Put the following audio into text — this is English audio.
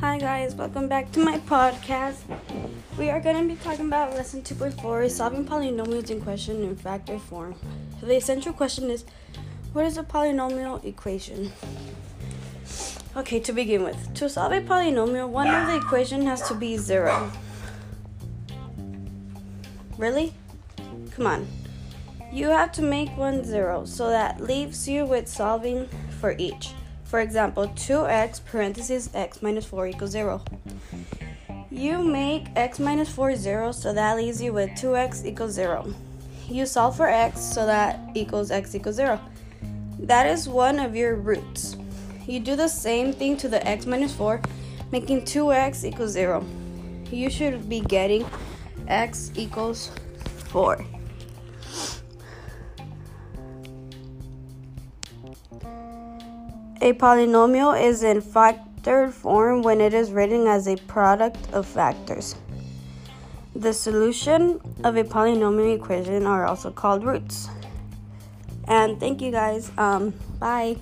Hi guys, welcome back to my podcast. We are going to be talking about lesson 2.4, solving polynomials in question in factor form. So the essential question is, what is a polynomial equation? Okay, to begin with, to solve a polynomial, one of the equation has to be zero. Really? Come on. You have to make one zero, so that leaves you with solving for each. For example, 2x parentheses x minus 4 equals 0. You make x minus 4 0, so that leaves you with 2x equals 0. You solve for x, so that equals x equals 0. That is one of your roots. You do the same thing to the x minus 4, making 2x equals 0. You should be getting x equals 4. A polynomial is in factored form when it is written as a product of factors. The solution of a polynomial equation are also called roots. And thank you guys. Um, bye.